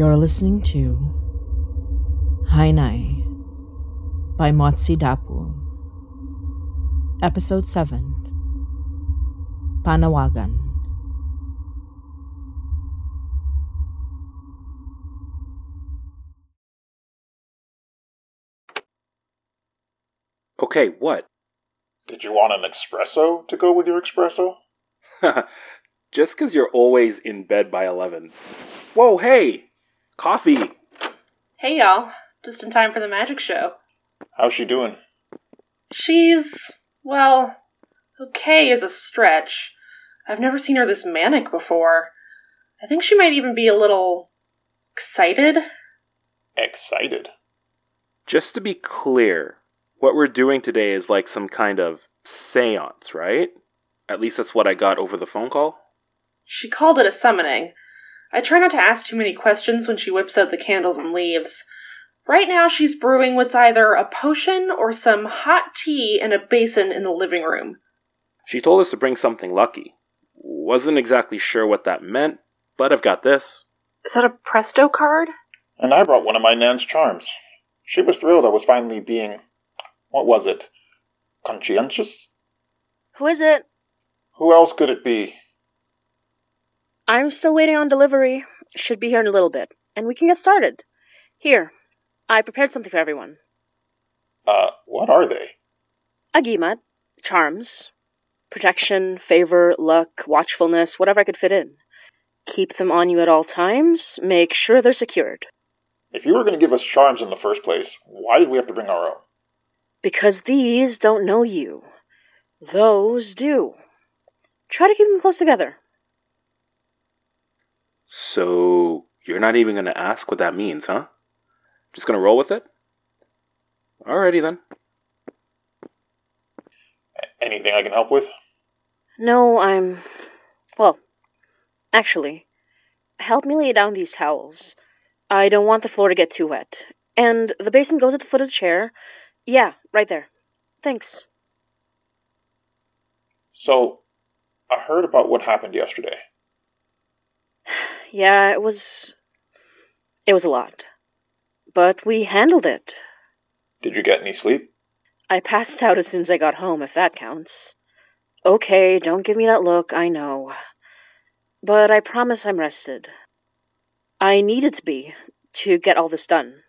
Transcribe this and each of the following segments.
You're listening to Hainai by Motsi Dapul. Episode 7 Panawagan. Okay, what? Did you want an espresso to go with your espresso? Just 'cause you're always in bed by 11. Whoa, hey! Coffee! Hey y'all, just in time for the magic show. How's she doing? She's, well, okay is a stretch. I've never seen her this manic before. I think she might even be a little excited. Excited. Just to be clear, what we're doing today is like some kind of seance, right? At least that's what I got over the phone call. She called it a summoning. I try not to ask too many questions when she whips out the candles and leaves. Right now, she's brewing what's either a potion or some hot tea in a basin in the living room. She told us to bring something lucky. Wasn't exactly sure what that meant, but I've got this. Is that a presto card? And I brought one of my Nan's charms. She was thrilled I was finally being. What was it? Conscientious? Who is it? Who else could it be? I'm still waiting on delivery. Should be here in a little bit. And we can get started. Here, I prepared something for everyone. Uh, what are they? Agimat, charms, protection, favor, luck, watchfulness, whatever I could fit in. Keep them on you at all times. Make sure they're secured. If you were going to give us charms in the first place, why did we have to bring our own? Because these don't know you. Those do. Try to keep them close together. So, you're not even gonna ask what that means, huh? Just gonna roll with it? Alrighty then. Anything I can help with? No, I'm. Well, actually, help me lay down these towels. I don't want the floor to get too wet. And the basin goes at the foot of the chair. Yeah, right there. Thanks. So, I heard about what happened yesterday. Yeah, it was. It was a lot. But we handled it. Did you get any sleep? I passed out as soon as I got home, if that counts. Okay, don't give me that look, I know. But I promise I'm rested. I needed to be, to get all this done.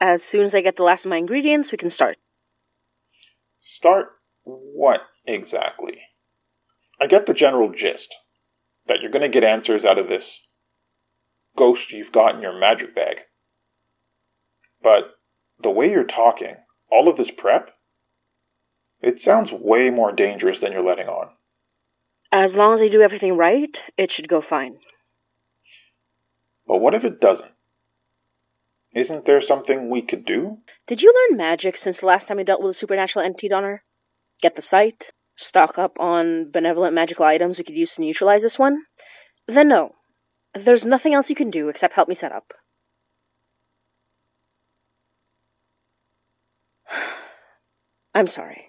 As soon as I get the last of my ingredients, we can start. Start what exactly? I get the general gist that you're going to get answers out of this ghost you've got in your magic bag. But the way you're talking, all of this prep, it sounds way more dangerous than you're letting on. As long as I do everything right, it should go fine. But what if it doesn't? Isn't there something we could do? Did you learn magic since the last time you dealt with a supernatural entity, Donner? Get the site? Stock up on benevolent magical items we could use to neutralize this one? Then no. There's nothing else you can do except help me set up. I'm sorry.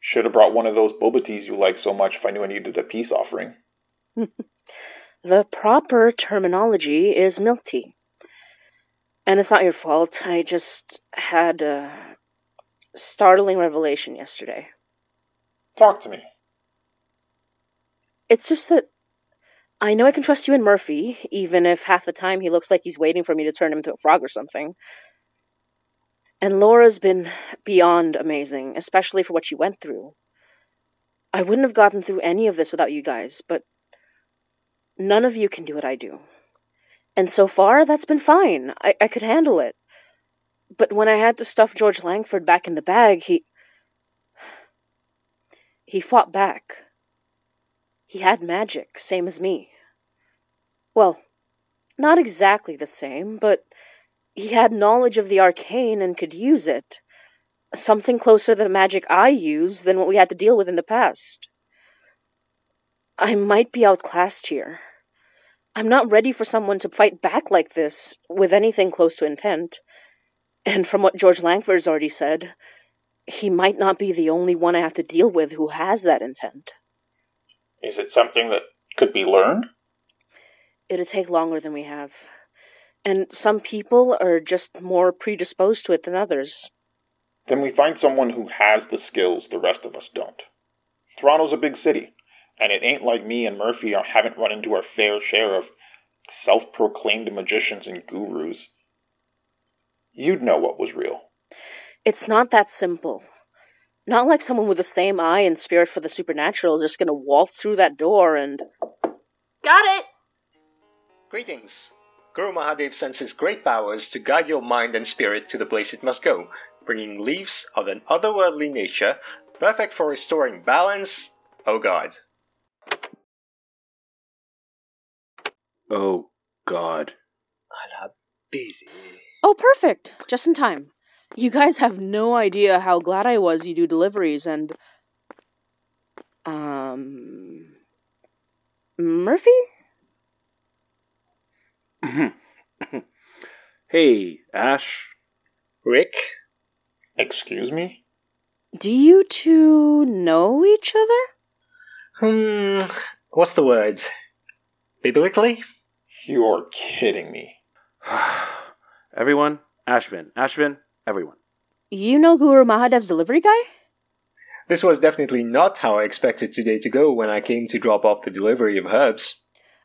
Should have brought one of those boba teas you like so much if I knew I needed a peace offering. The proper terminology is milk tea. And it's not your fault. I just had a startling revelation yesterday. Talk to me. It's just that I know I can trust you and Murphy, even if half the time he looks like he's waiting for me to turn him into a frog or something. And Laura's been beyond amazing, especially for what she went through. I wouldn't have gotten through any of this without you guys, but none of you can do what I do. And so far, that's been fine. I, I could handle it. But when I had to stuff George Langford back in the bag, he. He fought back. He had magic, same as me. Well, not exactly the same, but he had knowledge of the arcane and could use it. Something closer to the magic I use than what we had to deal with in the past. I might be outclassed here. I'm not ready for someone to fight back like this with anything close to intent. And from what George Langford's already said, he might not be the only one I have to deal with who has that intent. Is it something that could be learned? It'd take longer than we have. And some people are just more predisposed to it than others. Then we find someone who has the skills the rest of us don't. Toronto's a big city, and it ain't like me and Murphy haven't run into our fair share of self proclaimed magicians and gurus. You'd know what was real. It's not that simple. Not like someone with the same eye and spirit for the supernatural is just gonna waltz through that door and. Got it! Greetings. Guru Mahadev sends his great powers to guide your mind and spirit to the place it must go, bringing leaves of an otherworldly nature, perfect for restoring balance. Oh God. Oh, God. Ala busy. Oh, perfect! Just in time. You guys have no idea how glad I was you do deliveries and. Um. Murphy? hey, Ash. Rick? Excuse me? Do you two know each other? Hmm. What's the word? Biblically? You're kidding me. everyone, Ashvin. Ashvin, everyone. You know Guru Mahadev's delivery guy? This was definitely not how I expected today to go when I came to drop off the delivery of herbs.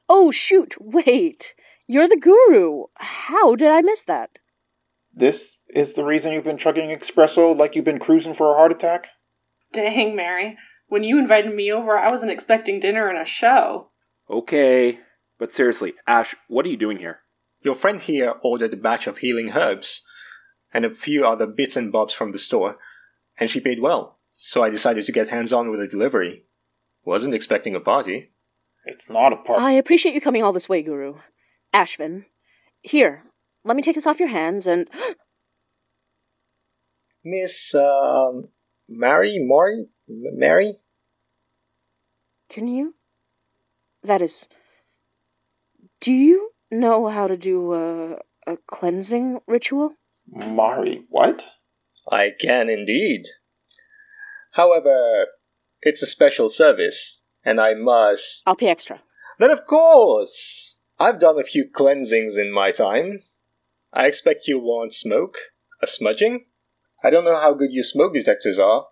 Oh, shoot, wait. You're the guru. How did I miss that? This is the reason you've been chugging espresso like you've been cruising for a heart attack? Dang, Mary. When you invited me over, I wasn't expecting dinner and a show. Okay, but seriously, Ash, what are you doing here? Your friend here ordered a batch of healing herbs and a few other bits and bobs from the store, and she paid well, so I decided to get hands on with the delivery. Wasn't expecting a party. It's not a party. I appreciate you coming all this way, Guru. Ashvin. Here, let me take this off your hands and. Miss, um, Mary? Maury? Mary? Can you? That is. Do you know how to do a, a cleansing ritual? Mari, what? I can indeed. However, it's a special service, and I must. I'll pay extra. Then, of course! I've done a few cleansings in my time. I expect you'll want smoke, a smudging. I don't know how good your smoke detectors are,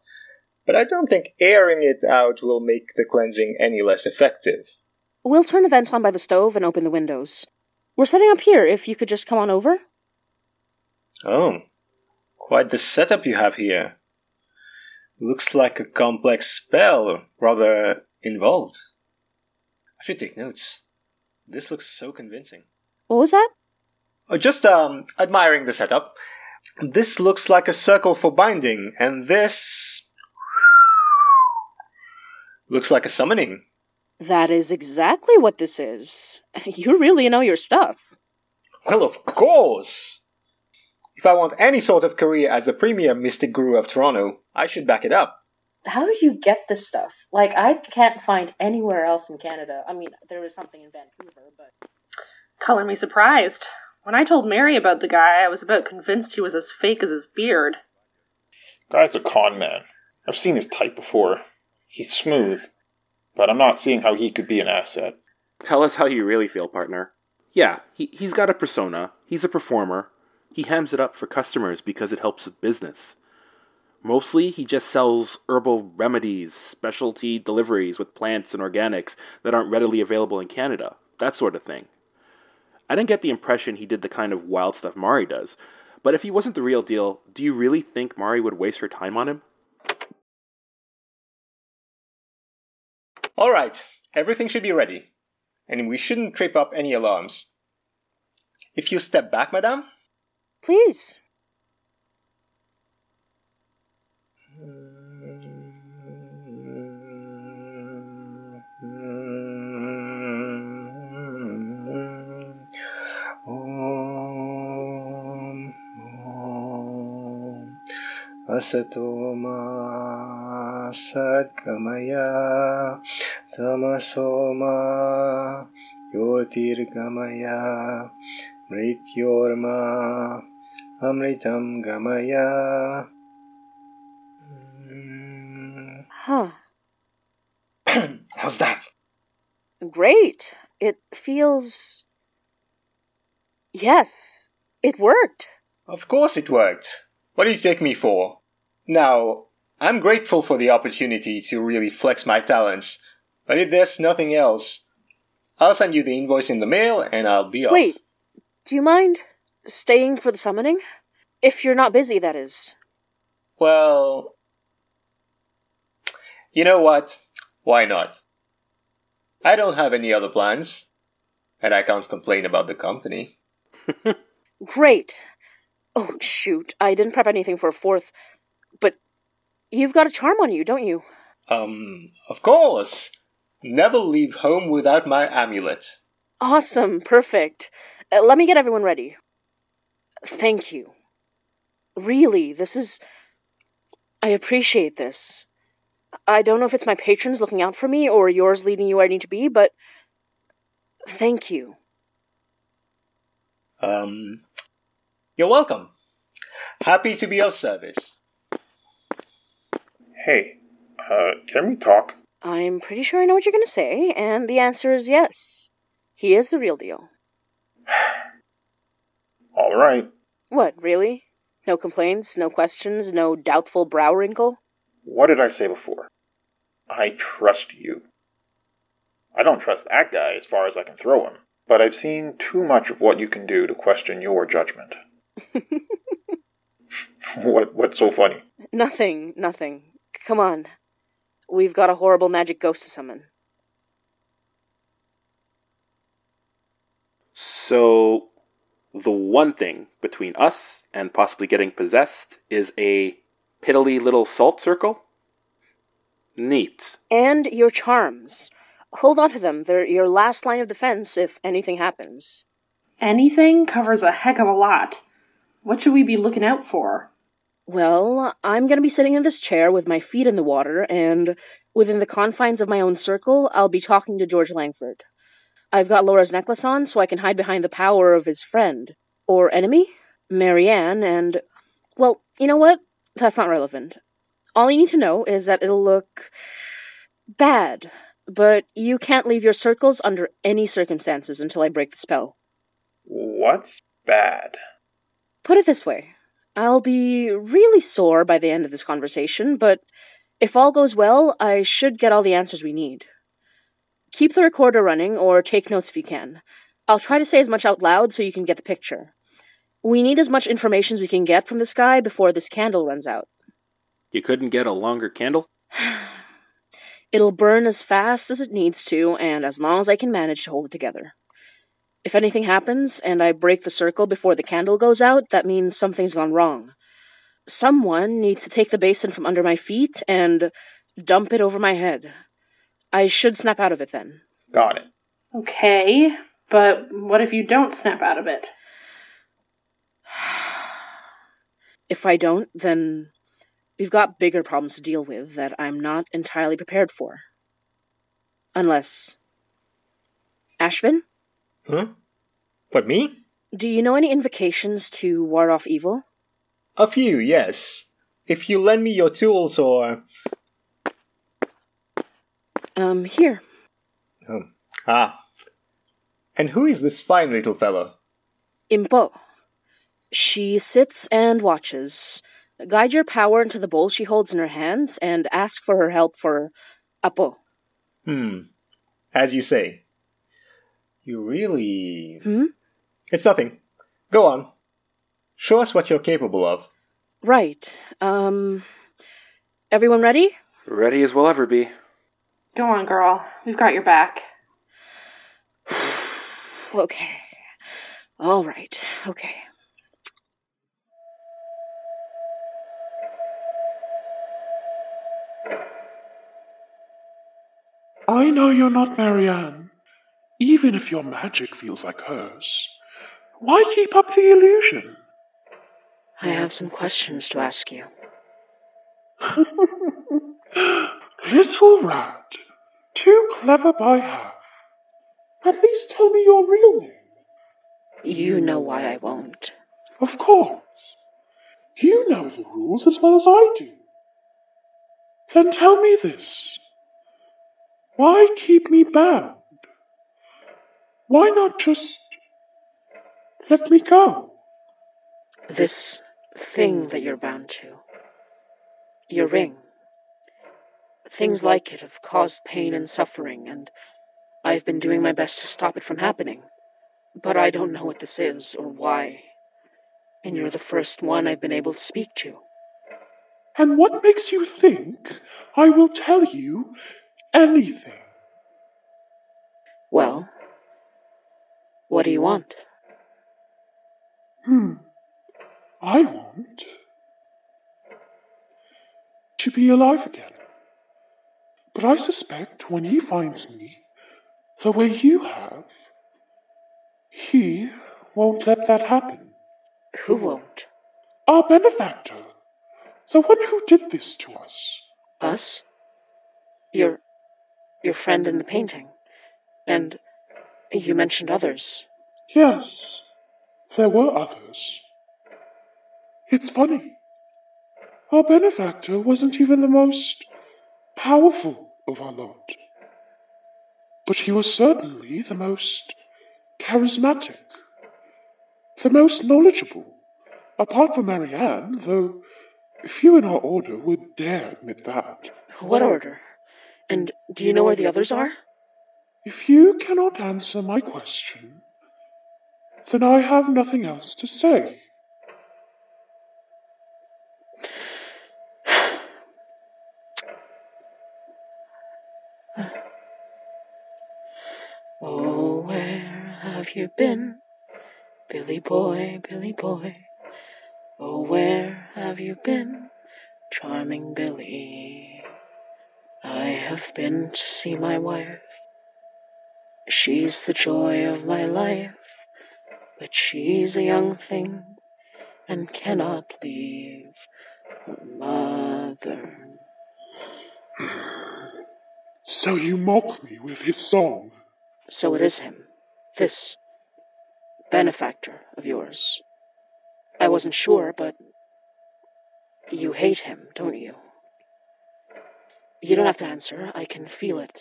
but I don't think airing it out will make the cleansing any less effective. We'll turn the vents on by the stove and open the windows. We're setting up here, if you could just come on over. Oh, quite the setup you have here. Looks like a complex spell, rather involved. I should take notes. This looks so convincing. What was that? Oh, just um, admiring the setup. This looks like a circle for binding, and this looks like a summoning. That is exactly what this is. You really know your stuff. Well, of course. If I want any sort of career as the premier mystic guru of Toronto, I should back it up. How do you get this stuff? Like, I can't find anywhere else in Canada. I mean, there was something in Vancouver, but. Color me surprised. When I told Mary about the guy, I was about convinced he was as fake as his beard. Guy's a con man. I've seen his type before. He's smooth, but I'm not seeing how he could be an asset. Tell us how you really feel, partner. Yeah, he, he's got a persona. He's a performer. He hams it up for customers because it helps with business. Mostly, he just sells herbal remedies, specialty deliveries with plants and organics that aren't readily available in Canada, that sort of thing. I didn't get the impression he did the kind of wild stuff Mari does, but if he wasn't the real deal, do you really think Mari would waste her time on him? All right, everything should be ready, and we shouldn't trip up any alarms. If you step back, madame. Please. असतो मा सद्गमया तमसो मा ज्योतिर्गमया मृत्योर्मा अमृतं गमया Huh. How's that? Great. It feels. Yes, it worked. Of course it worked. What do you take me for? Now, I'm grateful for the opportunity to really flex my talents, but if there's nothing else, I'll send you the invoice in the mail and I'll be off. Wait, do you mind Staying for the summoning? If you're not busy, that is. Well, you know what? Why not? I don't have any other plans, and I can't complain about the company. Great. Oh, shoot. I didn't prep anything for a fourth. But you've got a charm on you, don't you? Um, of course. Never leave home without my amulet. Awesome. Perfect. Uh, let me get everyone ready. Thank you. Really, this is. I appreciate this. I don't know if it's my patrons looking out for me or yours leading you where I need to be, but. Thank you. Um, you're welcome. Happy to be of service. Hey, uh, can we talk? I'm pretty sure I know what you're going to say, and the answer is yes. He is the real deal. All right. What, really? No complaints, no questions, no doubtful brow wrinkle? What did I say before? I trust you. I don't trust that guy as far as I can throw him, but I've seen too much of what you can do to question your judgment. what what's so funny? Nothing, nothing. Come on. We've got a horrible magic ghost to summon. So, the one thing between us and possibly getting possessed is a piddly little salt circle? Neat. And your charms. Hold on to them. They're your last line of defense if anything happens. Anything covers a heck of a lot. What should we be looking out for? Well, I'm going to be sitting in this chair with my feet in the water, and within the confines of my own circle, I'll be talking to George Langford. I've got Laura's necklace on, so I can hide behind the power of his friend. Or enemy? Marianne, and. Well, you know what? That's not relevant. All you need to know is that it'll look. bad. But you can't leave your circles under any circumstances until I break the spell. What's bad? Put it this way I'll be really sore by the end of this conversation, but if all goes well, I should get all the answers we need. Keep the recorder running, or take notes if you can. I'll try to say as much out loud so you can get the picture. We need as much information as we can get from this guy before this candle runs out. You couldn't get a longer candle? It'll burn as fast as it needs to, and as long as I can manage to hold it together. If anything happens and I break the circle before the candle goes out, that means something's gone wrong. Someone needs to take the basin from under my feet and dump it over my head. I should snap out of it then. Got it. Okay, but what if you don't snap out of it? If I don't, then we've got bigger problems to deal with that I'm not entirely prepared for. Unless. Ashvin? Huh? What, me? Do you know any invocations to ward off evil? A few, yes. If you lend me your tools or. Um, here. Oh. Ah. And who is this fine little fellow? Impo. She sits and watches. Guide your power into the bowl she holds in her hands and ask for her help for Apo. Hmm. As you say. You really. Hmm? It's nothing. Go on. Show us what you're capable of. Right. Um. Everyone ready? Ready as we'll ever be. Go on, girl. We've got your back. Okay. All right. Okay. I know you're not Marianne, even if your magic feels like hers. Why keep up the illusion? I have some questions to ask you. Little rat, too clever by half. At least tell me your real name. You know why I won't. Of course. You know the rules as well as I do. Then tell me this. Why keep me bound? Why not just Let me go. This thing that you're bound to. Your ring. Things like it have caused pain and suffering, and I've been doing my best to stop it from happening. But I don't know what this is or why. And you're the first one I've been able to speak to. And what makes you think I will tell you anything? Well, what do you want? Hmm. I want to be alive again. But I suspect when he finds me, the way you have, he won't let that happen. Who won't? Our benefactor, the one who did this to us. Us? Your. your friend in the painting. And you mentioned others. Yes, there were others. It's funny. Our benefactor wasn't even the most powerful of our lot. But he was certainly the most charismatic, the most knowledgeable, apart from Marianne, though few in our order would dare admit that. What order? And do you know where the others are? If you cannot answer my question, then I have nothing else to say. Oh, where have you been? Billy boy, Billy boy. Oh, where have you been? Charming Billy. I have been to see my wife. She's the joy of my life, but she's a young thing and cannot leave her mother. So you mock me with his song. So it is him, this benefactor of yours. I wasn't sure, but you hate him, don't you? You don't have to answer. I can feel it,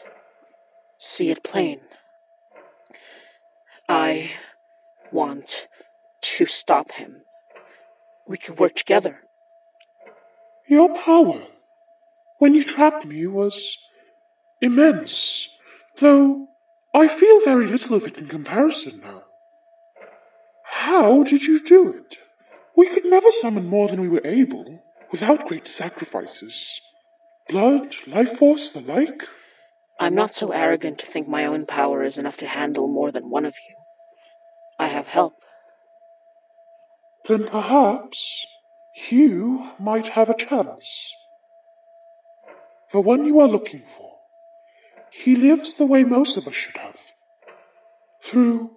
see it plain. I want to stop him. We could work together. Your power, when you trapped me, was immense, though I feel very little of it in comparison now. How did you do it? We could never summon more than we were able, without great sacrifices. Blood, life force, the like. I'm not so arrogant to think my own power is enough to handle more than one of you. I have help. Then perhaps you might have a chance. The one you are looking for. He lives the way most of us should have. Through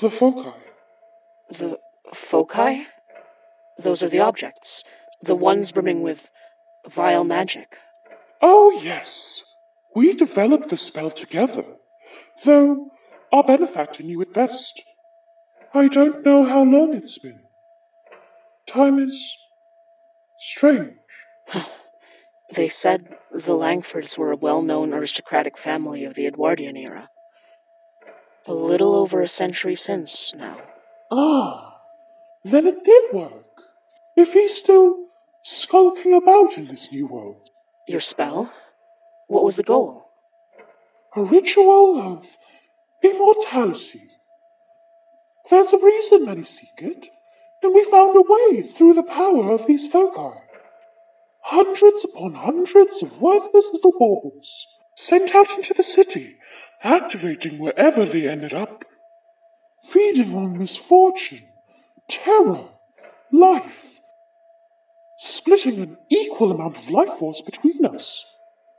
the foci. The foci? Those are the objects, the ones brimming with vile magic. Oh, yes. We developed the spell together, though our benefactor knew it best. I don't know how long it's been. Time is strange. They said the Langfords were a well known aristocratic family of the Edwardian era. A little over a century since now. Ah, then it did work. If he's still skulking about in this new world. Your spell? What was the goal? A ritual of immortality. There's a reason many seek it, and we found a way through the power of these folk foci. Hundreds upon hundreds of worthless little baubles sent out into the city, activating wherever they ended up, feeding on misfortune, terror, life, splitting an equal amount of life force between us,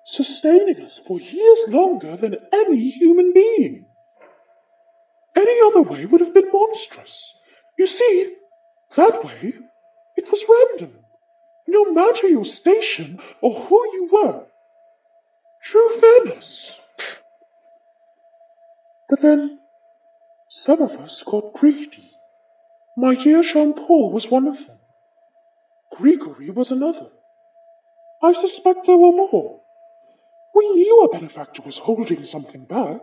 sustaining us for years longer than any human being. Any other way would have been monstrous. You see, that way, it was random, no matter your station or who you were. True fairness. But then, some of us got greedy. My dear Jean Paul was one of them. Grigory was another. I suspect there were more. We knew our benefactor was holding something back.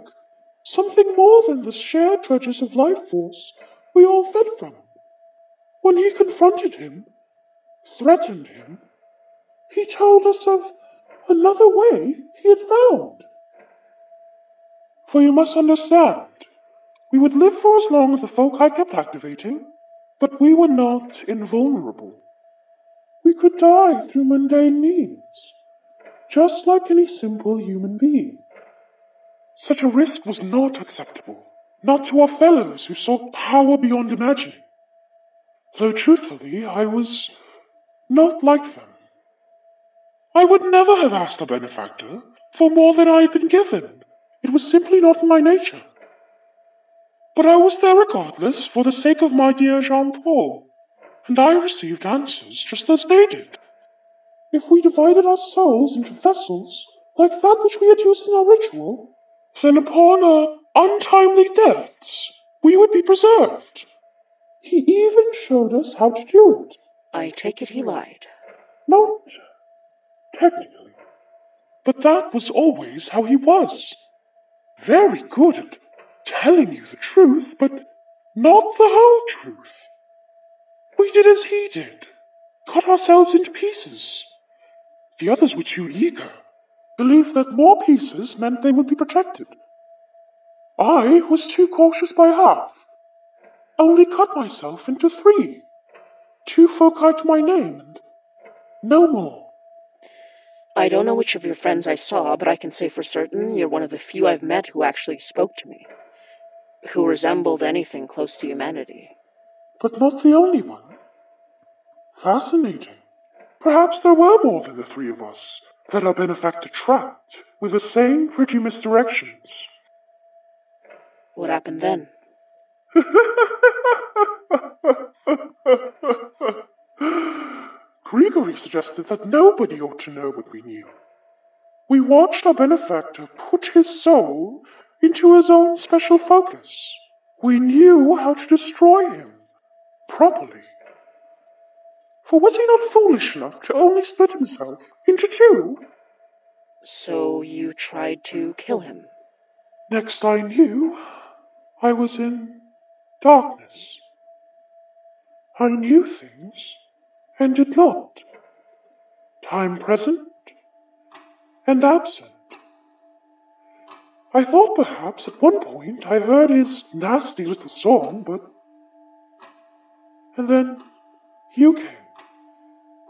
Something more than the shared treasures of life force we all fed from. When he confronted him, threatened him, he told us of another way he had found. For you must understand, we would live for as long as the foci kept activating, but we were not invulnerable. We could die through mundane means, just like any simple human being. Such a risk was not acceptable, not to our fellows who sought power beyond imagining. Though truthfully, I was not like them. I would never have asked a benefactor for more than I had been given. It was simply not in my nature. But I was there regardless for the sake of my dear Jean Paul, and I received answers just as they did. If we divided our souls into vessels like that which we had used in our ritual, then upon our untimely deaths we would be preserved. He even showed us how to do it. I take it he lied. Not technically, but that was always how he was. Very good at telling you the truth, but not the whole truth. We did as he did, cut ourselves into pieces. The others were too eager, believed that more pieces meant they would be protected. I was too cautious by half, only cut myself into three. Two foci to my name, and no more. I don't know which of your friends I saw, but I can say for certain you're one of the few I've met who actually spoke to me, who resembled anything close to humanity. But not the only one. Fascinating. Perhaps there were more than the three of us that our benefactor trapped with the same pretty misdirections. What happened then? Grigory suggested that nobody ought to know what we knew. We watched our benefactor put his soul into his own special focus. We knew how to destroy him properly. For was he not foolish enough to only split himself into two? So you tried to kill him? Next I knew, I was in darkness. I knew things and did not. Time present and absent. I thought perhaps at one point I heard his nasty little song, but. And then you came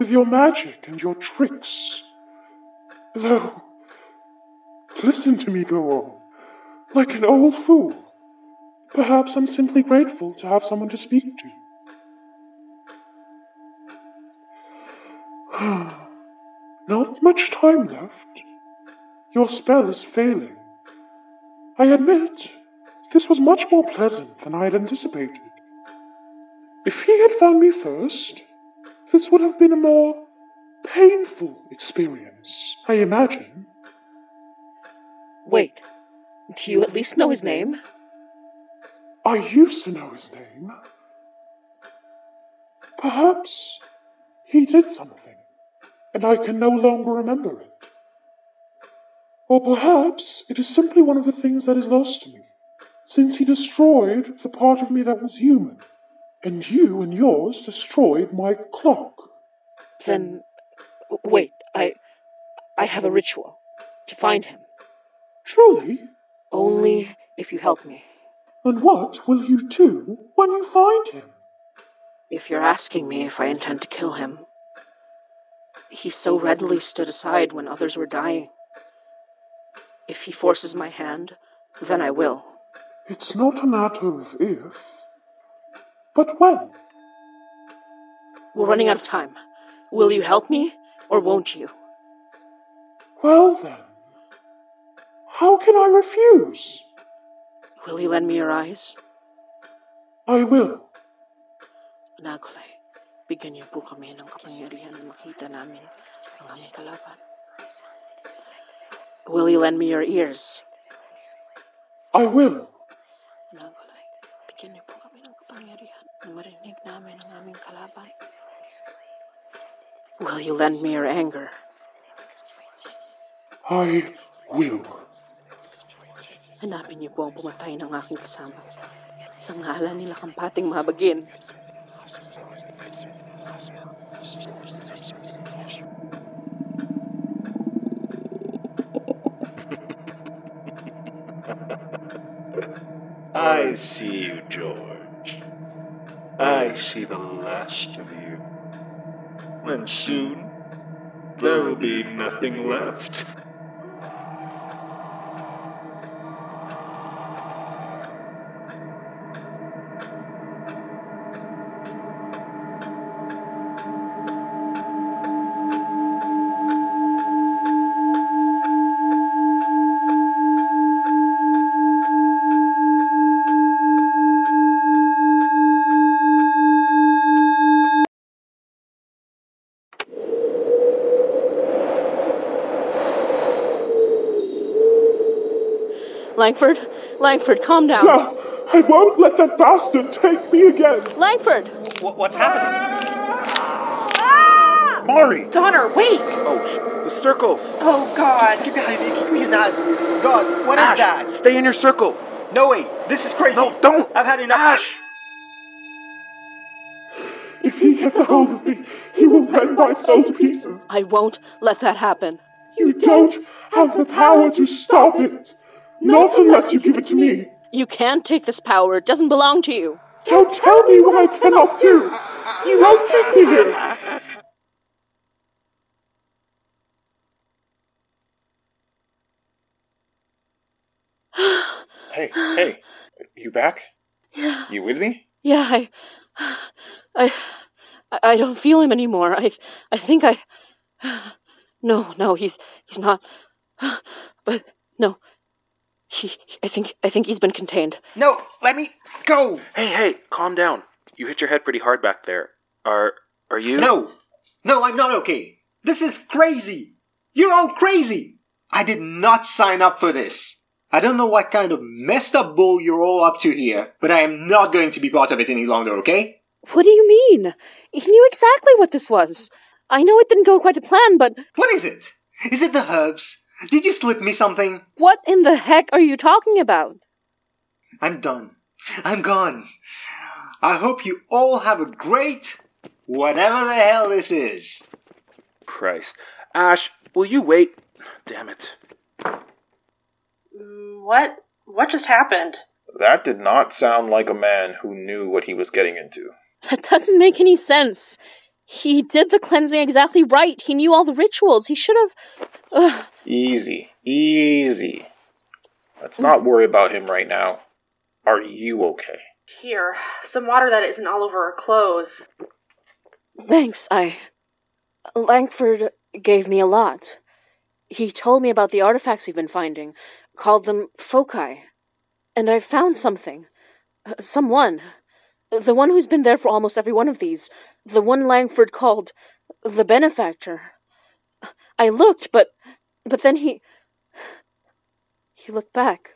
with your magic and your tricks. Though, listen to me go on, like an old fool. Perhaps I'm simply grateful to have someone to speak to. Not much time left. Your spell is failing. I admit, this was much more pleasant than I had anticipated. If he had found me first, this would have been a more painful experience, I imagine. Wait, do you at least know his name? I used to know his name. Perhaps he did something, and I can no longer remember it. Or perhaps it is simply one of the things that is lost to me, since he destroyed the part of me that was human, and you and yours destroyed my clock. Then, wait, I. I have a ritual to find him. Truly? Only if you help me. And what will you do when you find him? If you're asking me if I intend to kill him, he so readily stood aside when others were dying. If he forces my hand, then I will. It's not a matter of if, but when. We're running out of time. Will you help me, or won't you? Well then, how can I refuse? Will you lend me your eyes? I will. Nakulay, bigyan niyo po kami ng kapangyarihan na makita namin ang aming kalaban. Will you lend me your ears? I will. Nakulay, bigyan niyo po kami ng kapangyarihan na marinig namin ang aming kalaban. Will you lend me your anger? I will. Hanapin niyo po ang pumatay ng aking kasama sa ngalan nila kampating mabagin. I see you, George. I see the last of you. And soon, there will be nothing left. Langford, Langford, calm down. No, I won't let that bastard take me again. Langford! Wh- what's happening? Ah! Mari! Donner, wait! Oh, sh- the circles. Oh god. Get behind me, keep me not. God, what is Ash, that? Stay in your circle. No way, this is crazy. No, don't. I've had enough. Ash. If he gets a hold of me, he will rend my soul to pieces. I won't let that happen. You don't have the power to stop it. Not unless you give it to me. You can't take this power. It doesn't belong to you. Don't tell me what I cannot do. You won't keep me here. Hey, hey, you back? Yeah. You with me? Yeah, I, I, I don't feel him anymore. I, I think I. No, no, he's he's not. But no, he. I think I think he's been contained. No, let me go. Hey, hey, calm down. You hit your head pretty hard back there. Are are you? No, no, I'm not okay. This is crazy. You're all crazy. I did not sign up for this. I don't know what kind of messed up bull you're all up to here, but I am not going to be part of it any longer, okay? What do you mean? He knew exactly what this was. I know it didn't go quite to plan, but What is it? Is it the herbs? Did you slip me something? what in the heck are you talking about? I'm done. I'm gone. I hope you all have a great whatever the hell this is. Christ. Ash, will you wait? Damn it. What? What just happened? That did not sound like a man who knew what he was getting into. That doesn't make any sense. He did the cleansing exactly right. He knew all the rituals. He should have. Ugh. Easy, easy. Let's not worry about him right now. Are you okay? Here, some water that isn't all over our clothes. Thanks, I. Langford gave me a lot. He told me about the artifacts we've been finding, called them foci. And I found something. Uh, Someone. The one who's been there for almost every one of these. The one Langford called the benefactor. I looked, but. but then he. He looked back.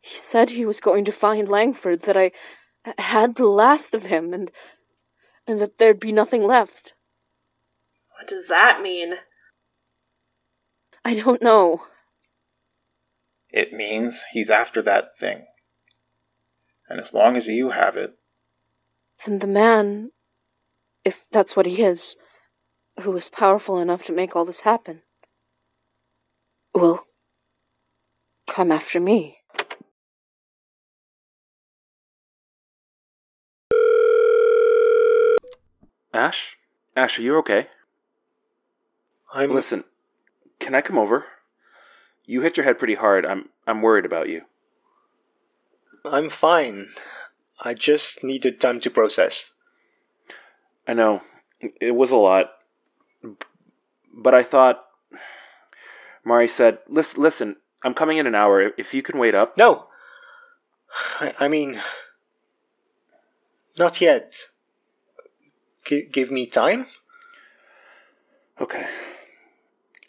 He said he was going to find Langford, that I had the last of him, and and that there'd be nothing left. What does that mean? I don't know. It means he's after that thing. And as long as you have it, Then the man, if that's what he is, who was powerful enough to make all this happen, will come after me. Ash? Ash, are you okay? I'm Listen, can I come over? You hit your head pretty hard. I'm I'm worried about you. I'm fine. I just needed time to process. I know it was a lot, but I thought. Mari said, "Listen, listen. I'm coming in an hour. If you can wait up." No. I, I mean, not yet. G- give me time. Okay.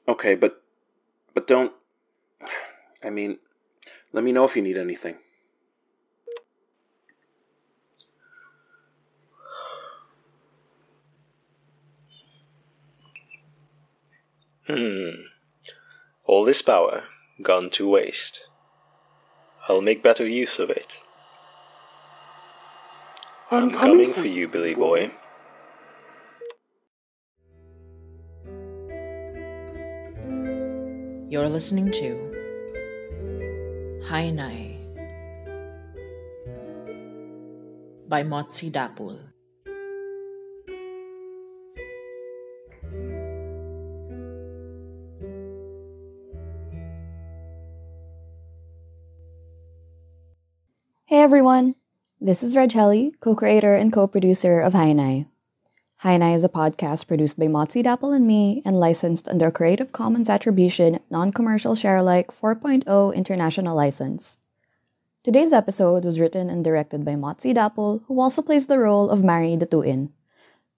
Okay, but but don't. I mean, let me know if you need anything. Hmm. All this power gone to waste. I'll make better use of it. I'm, I'm coming for you, Billy boy. You're listening to Hainai by Motsi Dapul. Everyone! This is Rajheli, co-creator and co-producer of Hainai. Hainai is a podcast produced by Motsi Dapple and me and licensed under a Creative Commons Attribution Non-Commercial Share-alike 4.0 International License. Today's episode was written and directed by Motsi Dapple, who also plays the role of Mary Datuin.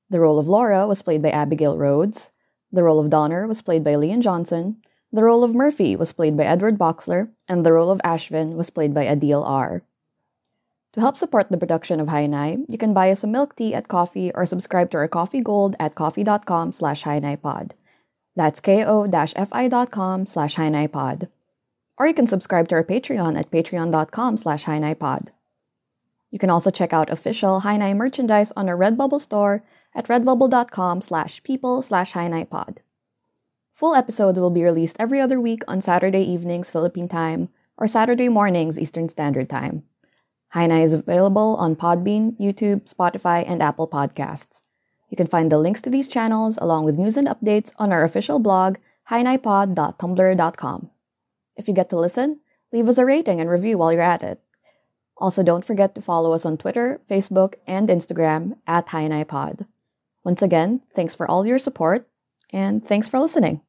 The role of Laura was played by Abigail Rhodes. The role of Donner was played by Leon Johnson. The role of Murphy was played by Edward Boxler, and the role of Ashvin was played by Adil R. To help support the production of Hainai, you can buy us a milk tea at Ko-fi or subscribe to our Ko-fi Gold at ko-fi.com slash hainaipod. That's ko-fi.com slash hainaipod. Or you can subscribe to our Patreon at patreon.com slash hainaipod. You can also check out official Hainai merchandise on our Redbubble store at redbubble.com slash people slash hainaipod. Full episodes will be released every other week on Saturday evenings Philippine time or Saturday mornings Eastern Standard Time. Hainai is available on Podbean, YouTube, Spotify, and Apple Podcasts. You can find the links to these channels along with news and updates on our official blog, hainaipod.tumblr.com. If you get to listen, leave us a rating and review while you're at it. Also, don't forget to follow us on Twitter, Facebook, and Instagram at HainaiPod. Once again, thanks for all your support, and thanks for listening.